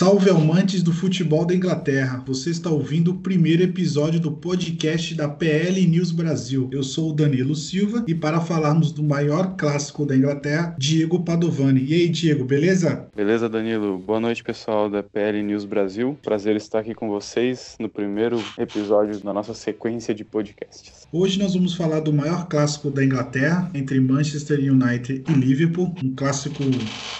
Salve amantes do futebol da Inglaterra! Você está ouvindo o primeiro episódio do podcast da PL News Brasil. Eu sou o Danilo Silva e para falarmos do maior clássico da Inglaterra, Diego Padovani. E aí, Diego, beleza? Beleza, Danilo. Boa noite, pessoal da PL News Brasil. Prazer estar aqui com vocês no primeiro episódio da nossa sequência de podcasts. Hoje nós vamos falar do maior clássico da Inglaterra entre Manchester United e Liverpool, um clássico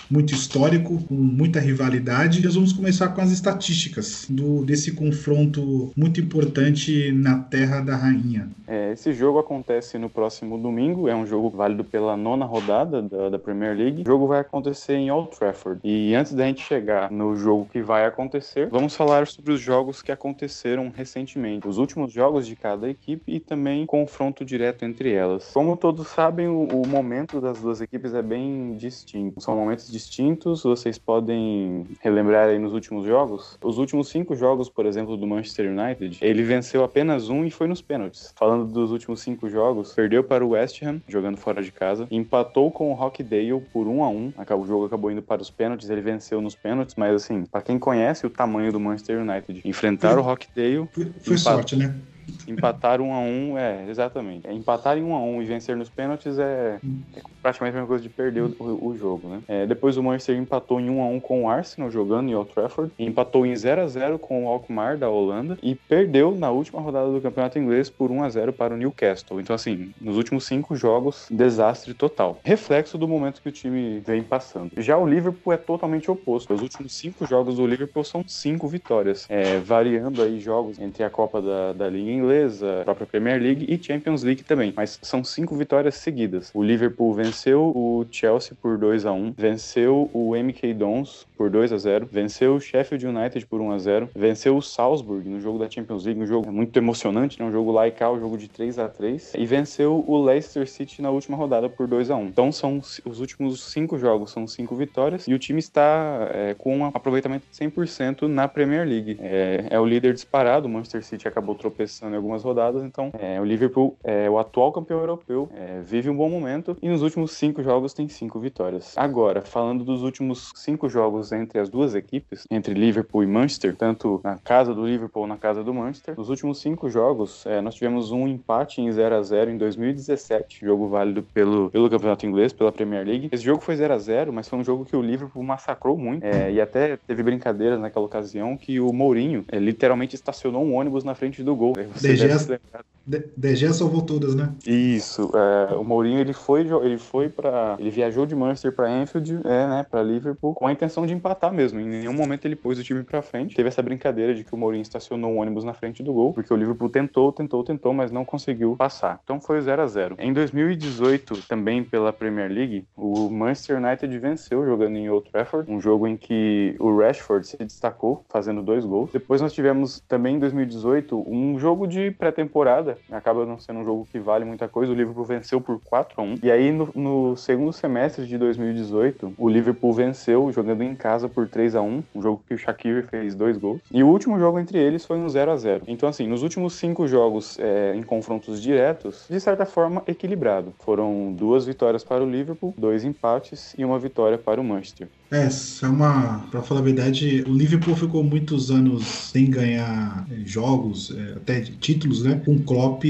muito histórico, com muita rivalidade. Nós vamos começar com as estatísticas do, desse confronto muito importante na Terra da Rainha. É, esse jogo acontece no próximo domingo, é um jogo válido pela nona rodada da, da, Premier League. O jogo vai acontecer em Old Trafford. E antes da gente chegar no jogo que vai acontecer, vamos falar sobre os jogos que aconteceram recentemente, os últimos jogos de cada equipe e também confronto direto entre elas. Como todos sabem, o, o momento das duas equipes é bem distinto. São momentos distintos, vocês podem relembrar aí nos últimos jogos, os últimos cinco jogos, por exemplo, do Manchester United, ele venceu apenas um e foi nos pênaltis. Falando dos últimos cinco jogos, perdeu para o West Ham, jogando fora de casa, empatou com o Rockdale por um a um. O jogo acabou indo para os pênaltis, ele venceu nos pênaltis, mas assim, para quem conhece o tamanho do Manchester United, enfrentar foi, o Rockdale. Foi, foi sorte, né? Empatar um a um, é, exatamente. É, empatar em um a um e vencer nos pênaltis é, é praticamente a mesma coisa de perder o, o, jogo, né? É, depois o Manchester empatou em um a um com o Arsenal jogando em Old Trafford, empatou em 0 a 0 com o Alkmaar da Holanda e perdeu na última rodada do Campeonato Inglês por 1 a 0 para o Newcastle. Então assim, nos últimos cinco jogos, desastre total. Reflexo do momento que o time vem passando. Já o Liverpool é totalmente oposto. Os últimos cinco jogos do Liverpool são cinco vitórias, é, variando aí jogos entre a Copa da, da Liga inglesa, a própria Premier League e Champions League também. Mas são cinco vitórias seguidas. O Liverpool venceu o Chelsea por 2 a 1 venceu o MK Dons por 2 a 0 venceu o Sheffield United por 1 a 0 venceu o Salzburg no jogo da Champions League, um jogo muito emocionante, né? um jogo cá, um jogo de 3 a 3 e venceu o Leicester City na última rodada por 2 a 1 Então são os últimos cinco jogos, são cinco vitórias e o time está é, com um aproveitamento de 100% na Premier League. É, é o líder disparado, o Manchester City acabou tropeçando em algumas rodadas, então é, o Liverpool é o atual campeão europeu, é, vive um bom momento e nos últimos cinco jogos tem cinco vitórias. Agora, falando dos últimos cinco jogos entre as duas equipes, entre Liverpool e Manchester, tanto na casa do Liverpool na casa do Manchester, nos últimos cinco jogos é, nós tivemos um empate em 0 a 0 em 2017, jogo válido pelo, pelo campeonato inglês, pela Premier League. Esse jogo foi 0 a 0 mas foi um jogo que o Liverpool massacrou muito é, e até teve brincadeiras naquela ocasião que o Mourinho é, literalmente estacionou um ônibus na frente do gol. DG salvou todas, né? Isso. É, o Mourinho ele foi, ele foi para, ele viajou de Manchester para Anfield, é, né, para Liverpool, com a intenção de empatar mesmo. Em nenhum momento ele pôs o time para frente. Teve essa brincadeira de que o Mourinho estacionou um ônibus na frente do gol, porque o Liverpool tentou, tentou, tentou, mas não conseguiu passar. Então foi 0 a 0. Em 2018, também pela Premier League, o Manchester United venceu jogando em Old Trafford, um jogo em que o Rashford se destacou, fazendo dois gols. Depois nós tivemos também em 2018 um jogo de pré-temporada acaba não sendo um jogo que vale muita coisa. O Liverpool venceu por 4 a 1 E aí, no, no segundo semestre de 2018, o Liverpool venceu jogando em casa por 3 a 1 um jogo que o Shaqiri fez dois gols. E o último jogo entre eles foi um 0 a 0 Então, assim, nos últimos cinco jogos é, em confrontos diretos, de certa forma, equilibrado. Foram duas vitórias para o Liverpool, dois empates e uma vitória para o Manchester. É, é uma. Pra falar a verdade, o Liverpool ficou muitos anos sem ganhar é, jogos, é, até títulos, né? Com o Klopp,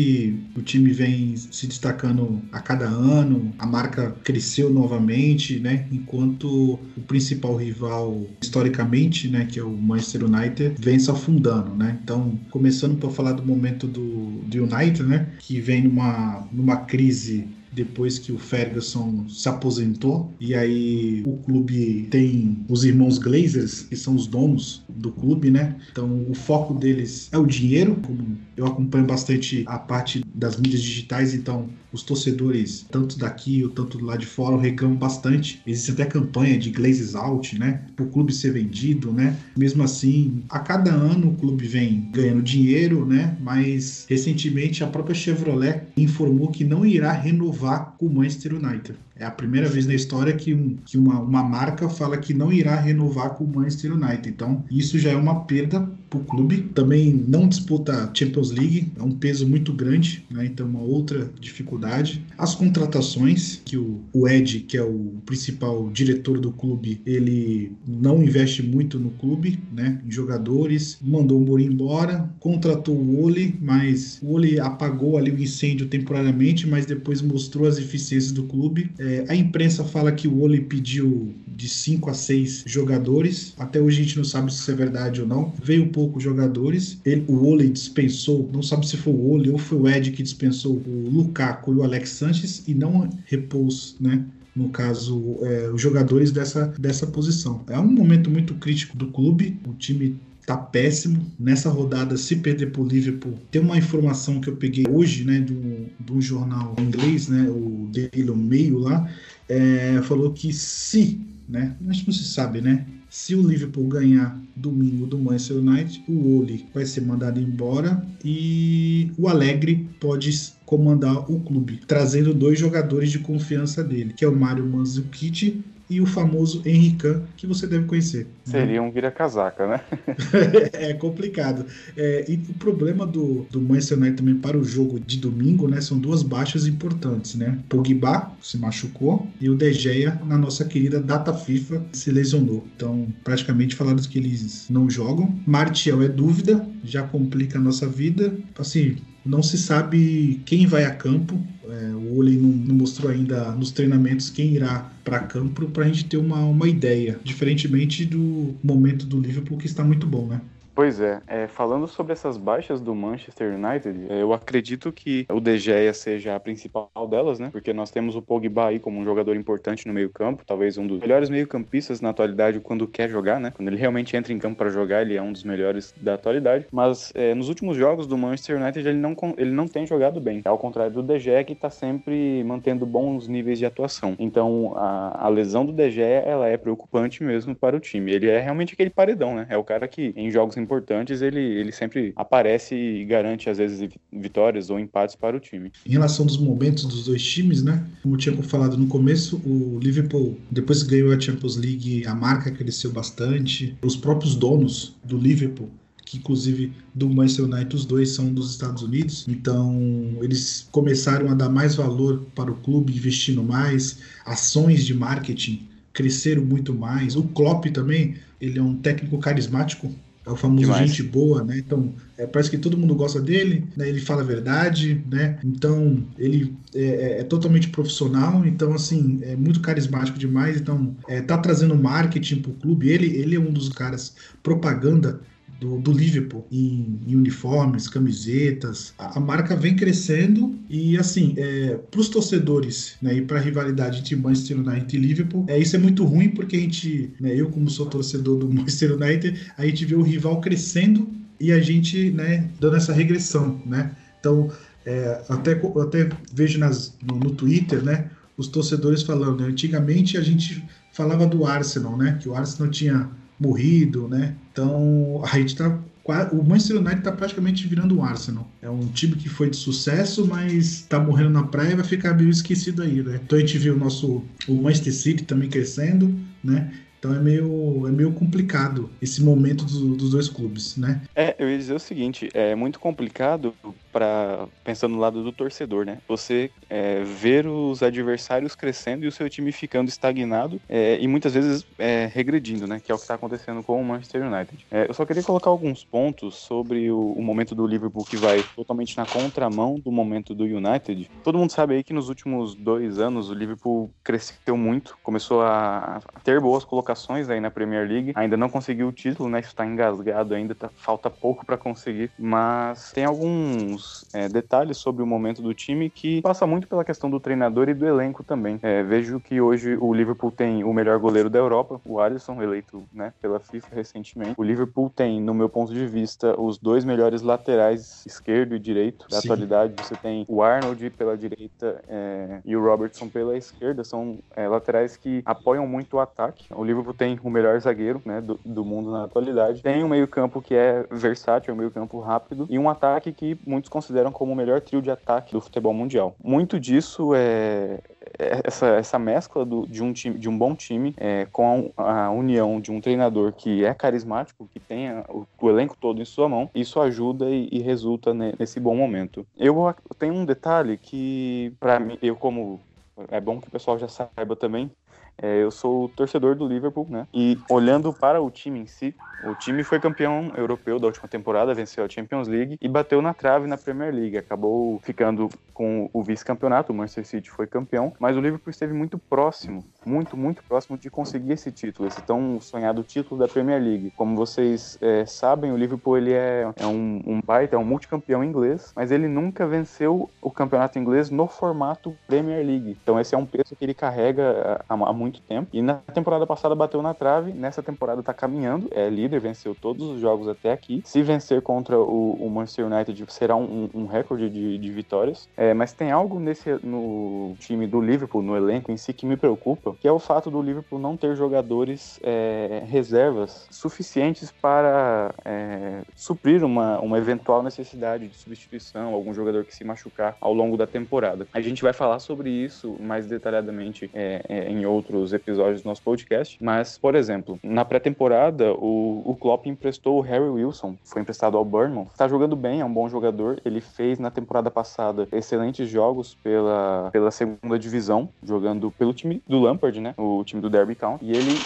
o time vem se destacando a cada ano, a marca cresceu novamente, né? Enquanto o principal rival, historicamente, né? Que é o Manchester United, vem se afundando, né? Então, começando para falar do momento do, do United, né? Que vem numa, numa crise depois que o Ferguson se aposentou. E aí o clube tem os irmãos Glazers, que são os donos do clube, né? Então o foco deles é o dinheiro. Como eu acompanho bastante a parte das mídias digitais, então os torcedores, tanto daqui ou tanto lado de fora, reclamam bastante. Existe até campanha de Glazes out, né? Para o clube ser vendido, né? Mesmo assim, a cada ano o clube vem ganhando dinheiro, né? Mas recentemente a própria Chevrolet informou que não irá renovar com o Manchester United. É a primeira vez na história que, um, que uma, uma marca fala que não irá renovar com o Manchester United. Então, isso já é uma perda para o clube. Também não disputa a Champions League, é um peso muito grande, né? então uma outra dificuldade. As contratações, que o, o Ed, que é o principal diretor do clube, ele não investe muito no clube, né? em jogadores, mandou o Mourinho embora, contratou o Oli, mas o Oli apagou ali o incêndio temporariamente, mas depois mostrou as eficiências do clube. É, a imprensa fala que o Oli pediu de 5 a 6 jogadores, até hoje a gente não sabe se isso é verdade ou não. Veio poucos jogadores. Ele, o Ole dispensou, não sabe se foi o Ole ou foi o Ed que dispensou o Lukaku e o Alex Sanches e não repôs, né? no caso, é, os jogadores dessa, dessa posição. É um momento muito crítico do clube, o time tá péssimo. Nessa rodada, se perder pro Liverpool, tem uma informação que eu peguei hoje, né, de um jornal inglês, né, o Daily Mail lá, é, falou que se, né, que não se sabe, né, se o Liverpool ganhar domingo do Manchester United, o Oli vai ser mandado embora e o Alegre pode comandar o clube, trazendo dois jogadores de confiança dele, que é o Mário Mandzukic e o famoso Henrican, que você deve conhecer. Seria um vira-casaca, né? é complicado. É, e o problema do, do Manchester United também para o jogo de domingo, né? São duas baixas importantes, né? Pogba se machucou e o De Gea, na nossa querida data FIFA, se lesionou. Então, praticamente falaram que eles não jogam. Martial é dúvida, já complica a nossa vida. Assim, não se sabe quem vai a campo. É, o Ole não, não, mostrou ainda nos treinamentos quem irá para campo para a gente ter uma, uma ideia. Diferentemente do momento do Liverpool, que está muito bom, né? Pois é, é, falando sobre essas baixas do Manchester United, é, eu acredito que o De Gea seja a principal delas, né? Porque nós temos o Pogba aí como um jogador importante no meio-campo, talvez um dos melhores meio-campistas na atualidade quando quer jogar, né? Quando ele realmente entra em campo para jogar, ele é um dos melhores da atualidade. Mas é, nos últimos jogos do Manchester United ele não, ele não tem jogado bem, ao contrário do De Gea que está sempre mantendo bons níveis de atuação. Então a, a lesão do De Gea ela é preocupante mesmo para o time. Ele é realmente aquele paredão, né? É o cara que em jogos importantes ele, ele sempre aparece e garante, às vezes, vitórias ou empates para o time. Em relação dos momentos dos dois times, né? Como eu tinha falado no começo, o Liverpool, depois que ganhou a Champions League, a marca cresceu bastante. Os próprios donos do Liverpool que inclusive do Manchester United os dois são dos Estados Unidos, então eles começaram a dar mais valor para o clube, investindo mais, ações de marketing cresceram muito mais. O Klopp também, ele é um técnico carismático, é o famoso Demais. gente boa, né? Então, é, parece que todo mundo gosta dele, né? Ele fala a verdade, né? Então, ele é, é, é totalmente profissional, então, assim, é muito carismático demais. Então, é, tá trazendo marketing pro clube. Ele, ele é um dos caras propaganda do, do Liverpool em, em, uniformes, camisetas. A, a, marca vem crescendo e, assim, é, para os torcedores né, e para a rivalidade entre Manchester United e Liverpool, é, isso é muito ruim porque a gente, né, eu como sou torcedor do Manchester United, a gente vê o rival crescendo e a gente né, dando essa regressão, né? Então, é, até, até vejo nas, no, no Twitter, né, os torcedores falando, né, antigamente a gente falava do Arsenal, né, que o Arsenal tinha morrido, né? Então a gente tá o Manchester United está praticamente virando o Arsenal. É um time que foi de sucesso, mas está morrendo na praia e vai ficar meio esquecido aí, né? Então a gente viu o nosso o Manchester City também crescendo, né? Então é meio, é meio complicado esse momento do, dos dois clubes, né? É, eu ia dizer o seguinte, é muito complicado para pensando no lado do torcedor, né? Você é, ver os adversários crescendo e o seu time ficando estagnado é, e muitas vezes é, regredindo, né? Que é o que está acontecendo com o Manchester United. É, eu só queria colocar alguns pontos sobre o, o, momento do Liverpool que vai totalmente na contramão do momento do United. Todo mundo sabe aí que nos últimos dois anos o Liverpool cresceu muito, começou a, a ter boas colocações colocações aí na Premier League. Ainda não conseguiu o título, né? Está engasgado ainda, tá, falta pouco para conseguir. Mas tem alguns é, detalhes sobre o momento do time que passa muito pela questão do treinador e do elenco também. É, vejo que hoje o Liverpool tem o melhor goleiro da Europa, o Alisson, eleito né, pela FIFA recentemente. O Liverpool tem, no meu ponto de vista, os dois melhores laterais, esquerdo e direito da Sim. atualidade. Você tem o Arnold pela direita é, e o Robertson pela esquerda. São é, laterais que apoiam muito o ataque. O Liverpool Tem o melhor zagueiro né, do, do mundo na atualidade. Tem um meio-campo que é versátil, um meio-campo rápido, e um ataque que muitos consideram como o melhor trio de ataque do futebol mundial. Muito disso é, essa, essa mescla do, de, um time, de um bom time é, com a, a, união de um treinador que é carismático, que tem o, o, elenco todo em sua mão, isso ajuda e, e resulta nesse bom momento. Eu tenho um detalhe que, para mim, eu como é bom que o pessoal já saiba também. É, eu sou torcedor do Liverpool, né? E olhando para o time em si, o time foi campeão europeu da última temporada, venceu a Champions League e bateu na trave na Premier League. Acabou ficando com o vice-campeonato, o Manchester City foi campeão, mas o Liverpool esteve muito próximo, muito, muito próximo de conseguir esse título, esse tão sonhado título da Premier League. Como vocês é, sabem, o Liverpool ele é, é um, um baita, é um multicampeão inglês, mas ele nunca venceu o campeonato inglês no formato Premier League. Então esse é um peso que ele carrega há, há muito tempo. E na temporada passada bateu na trave, nessa temporada está caminhando, é líder, venceu todos os jogos até aqui. Se vencer contra o, o Manchester United será um, um recorde de, de vitórias. É, mas tem algo nesse no time do Liverpool, no elenco em si, que me preocupa, que é o fato do Liverpool não ter jogadores é, reservas suficientes para é, suprir uma, uma eventual necessidade de substituição, algum jogador que se machucar ao longo da temporada. A gente vai falar sobre isso mais detalhadamente é, é em outros episódios do nosso podcast, mas, por exemplo, na pré-temporada, o, o Klopp emprestou o Harry Wilson, foi emprestado ao Bournemouth, está jogando bem, é um bom jogador, ele fez na temporada passada excelentes jogos pela, pela segunda divisão, jogando pelo time do Lampard, né, o time do Derby County, e ele,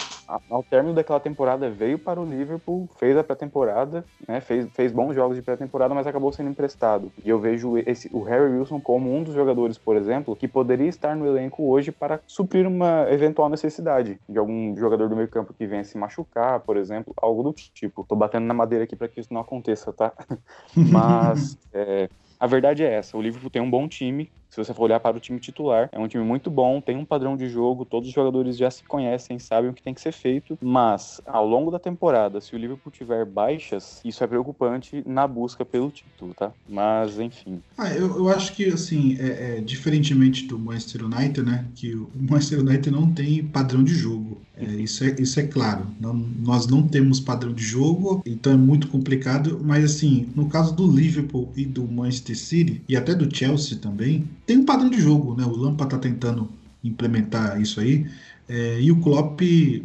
ao término daquela temporada, veio para o Liverpool, fez a pré-temporada, né, fez, fez bons jogos de pré-temporada, mas acabou sendo emprestado. E eu vejo esse, o Harry Wilson como um dos jogadores, por exemplo, que poderia estar no elenco hoje para suprir uma eventual necessidade de algum jogador do meio campo que venha se machucar, por exemplo, algo do tipo. Tô batendo na madeira aqui para que isso não aconteça, tá? Mas é, a verdade é essa: o Liverpool tem um bom time, se você for olhar para o time titular, é um time muito bom, tem um padrão de jogo, todos os jogadores já se conhecem, sabem o que tem que ser feito, mas ao longo da temporada, se o Liverpool tiver baixas, isso é preocupante na busca pelo título, tá? Mas, enfim. Ah, eu, eu acho que, assim, é, é, diferentemente do Manchester United, né, que o Manchester United não tem padrão de jogo. É, isso, é, isso é claro. Não, nós não temos padrão de jogo, então é muito complicado. Mas, assim, no caso do Liverpool e do Manchester City, e até do Chelsea também, tem um padrão de jogo, né? O Lampa tá tentando implementar isso aí. É, e o Klopp,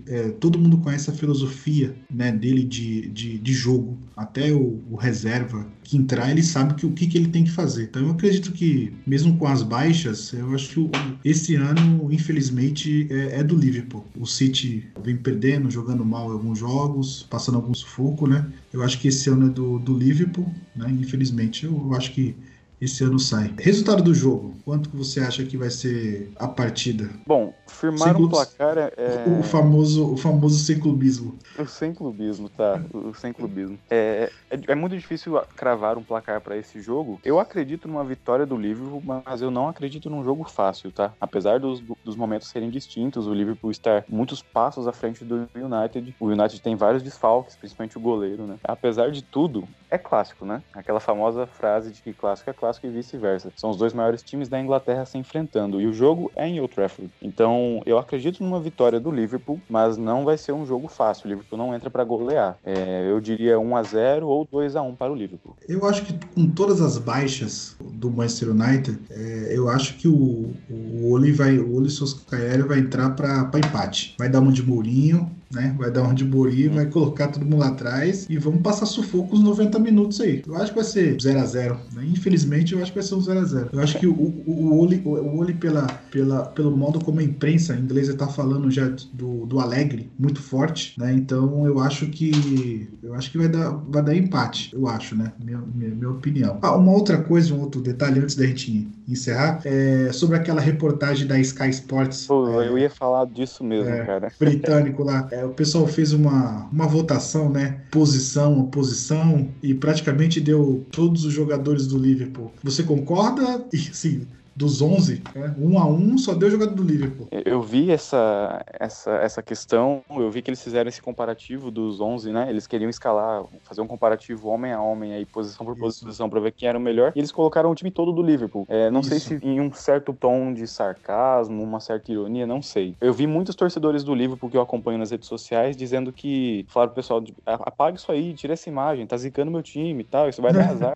é, todo mundo conhece a filosofia né, dele de, de, de jogo. Até o, o, reserva que entrar, ele sabe que, o que, que ele tem que fazer. Então eu acredito que, mesmo com as baixas, eu acho que o, esse ano, infelizmente, é, é, do Liverpool. O City vem perdendo, jogando mal alguns jogos, passando algum sufoco, né? Eu acho que esse ano é do, do Liverpool, né? Infelizmente, eu, eu acho que esse ano sai. Resultado do jogo, quanto que você acha que vai ser a partida? Bom, firmar o um placar é, é... O famoso, o famoso sem clubismo. O sem clubismo, tá. O sem clubismo. É, é, é muito difícil cravar um placar para esse jogo. Eu acredito numa vitória do Liverpool, mas eu não acredito num jogo fácil, tá? Apesar dos, dos momentos serem distintos, o Liverpool estar muitos passos à frente do United. O United tem vários desfalques, principalmente o goleiro, né? Apesar de tudo, é clássico, né? Aquela famosa frase de que clássico é clássico e vice-versa. São os dois maiores times da Inglaterra se enfrentando e o jogo é em Old Trafford. Então, eu acredito numa vitória do Liverpool, mas não vai ser um jogo fácil. O Liverpool não entra para golear. É, eu diria 1 a 0 ou 2 a 1 para o Liverpool. Eu acho que com todas as baixas do Manchester United, é, eu acho que o, o Oli vai, o Oli Soscaelli vai entrar para empate. Vai dar uma de Mourinho, né? Vai dar um de Bori, hum. vai colocar todo mundo lá atrás e vamos passar sufoco os 90 minutos aí. Eu acho que vai ser 0x0. Né? Infelizmente, eu acho que vai ser um 0x0. Eu acho que o, o, o Oli, o Oli pela, pela, pelo modo como a imprensa inglesa está falando já do, do Alegre, muito forte, né? Então eu acho que eu acho que vai dar, vai dar empate, eu acho, né? Minha, minha, minha opinião. Ah, uma outra coisa, um outro detalhe antes da gente encerrar, é sobre aquela reportagem da Sky Sports. Pô, é, eu ia falar disso mesmo, é, cara. Britânico lá. É, o pessoal fez uma, uma votação, né? Posição, oposição, e praticamente deu todos os jogadores do Liverpool. Você concorda? E sim, dos 11, né? um a um, só deu jogado do Liverpool. Eu vi essa, essa, essa questão, eu vi que eles fizeram esse comparativo dos 11, né? Eles queriam escalar, fazer um comparativo homem a homem, aí posição por Isso. posição, para ver quem era o melhor, e eles colocaram o time todo do Liverpool. É, não Isso. sei se em um certo tom de sarcasmo, uma certa ironia, não sei. Eu vi muitos torcedores do Liverpool que eu acompanho nas redes sociais dizendo que, falaram pro pessoal, apaga isso aí, tira essa imagem, tá zicando meu time e tal, isso vai dar azar.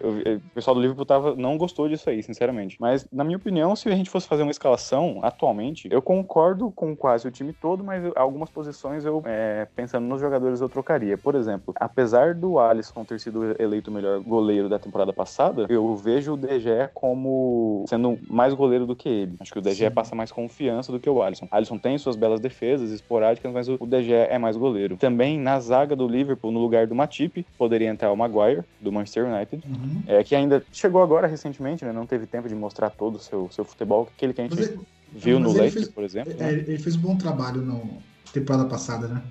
Eu, o pessoal do Liverpool tava, não gostou disso aí, sinceramente. Mas, na minha opinião, se a gente fosse fazer uma escalação atualmente, eu concordo com quase o time todo, mas algumas posições eu, é, pensando nos jogadores, eu trocaria. Por exemplo, apesar do Alisson ter sido eleito o melhor goleiro da temporada passada, eu vejo o DG como sendo mais goleiro do que ele. Acho que o DG Sim. passa mais confiança do que o Alisson. Alisson tem suas belas defesas esporádicas, mas o DG é mais goleiro. Também na zaga do Liverpool, no lugar do Matip, poderia entrar o Maguire, do Manchester United, uhum. É, que ainda chegou agora recentemente, né? Não teve tempo de mostrar todo o seu, seu futebol, aquele que a gente viu no Leicester, por exemplo. É, né? Ele fez um bom trabalho na temporada passada, né?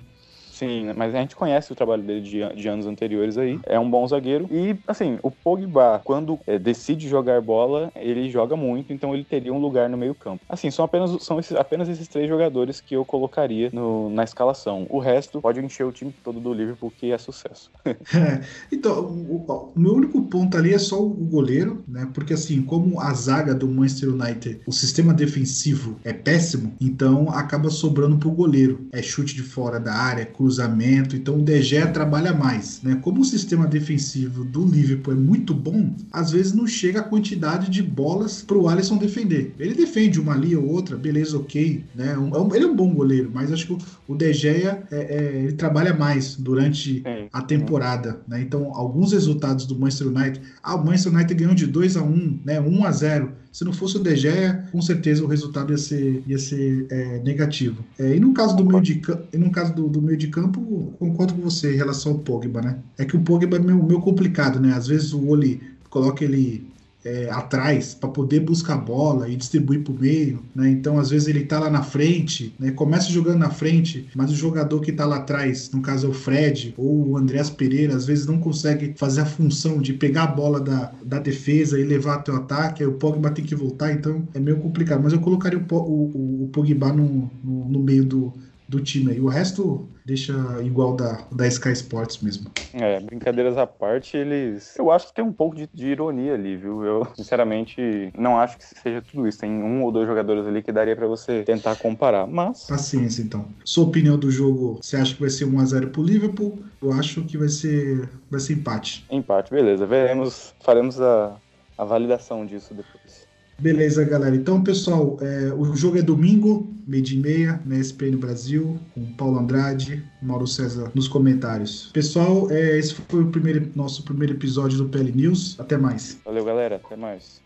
Sim, mas a gente conhece o trabalho dele de, de anos anteriores aí. É um bom zagueiro. E, assim, o Pogba, quando é, decide jogar bola, ele joga muito, então ele teria um lugar no meio-campo. Assim, são apenas, são esses, apenas esses três jogadores que eu colocaria no, na escalação. O resto pode encher o time todo do Liverpool, que é sucesso. é, então, o, o, meu único ponto ali é só o goleiro, né? Porque, assim, como a zaga do Manchester United, o sistema defensivo é péssimo, então acaba sobrando pro goleiro. É chute de fora da área, cruz cruzamento, então o De Gea trabalha mais, né? Como o sistema defensivo do Liverpool é muito bom, às vezes não chega a quantidade de bolas para o Alisson defender. Ele defende uma ali ou outra, beleza, ok, né? É ele é um bom goleiro, mas acho que o De Gea é, é, ele trabalha mais durante a temporada, né? Então alguns resultados do Manchester United, ah, o Manchester United ganhou de 2 a 1, né? 1 a 0 se não fosse o De Gea, com certeza o resultado ia ser, ia ser é, negativo. É, e no caso do meio de, e no caso do, do, meio de campo, concordo com você em relação ao Pogba, né? É que o Pogba é meio, meio complicado, né? Às vezes o Oli coloca ele é, atrás para poder buscar a bola e distribuir para o meio, né? Então, às vezes ele está lá na frente, né? Começa jogando na frente, mas o jogador que está lá atrás, no caso é o Fred ou o Andreas Pereira, às vezes não consegue fazer a função de pegar a bola da, da defesa e levar até o ataque, aí o Pogba tem que voltar, então é meio complicado. Mas eu colocaria o, o, o Pogba no, no, no meio do, do time aí. O resto deixa igual da, da Sky Sports mesmo. É, brincadeiras à parte, eles. Eu acho que tem um pouco de, de, ironia ali, viu? Eu, sinceramente, não acho que seja tudo isso. Tem um ou dois jogadores ali que daria para você tentar comparar, mas. Paciência, então. Sua opinião do jogo, você acha que vai ser 1x0 pro Liverpool? Eu acho que vai ser, vai ser empate. Empate, beleza. Veremos, faremos a, a validação disso depois. Beleza, galera. Então, pessoal, é, o jogo é domingo, meio de meia, na SPN Brasil, com Paulo Andrade, Mauro César nos comentários. Pessoal, é, esse foi o primeiro, nosso primeiro episódio do PL News. Até mais. Valeu, galera. Até mais.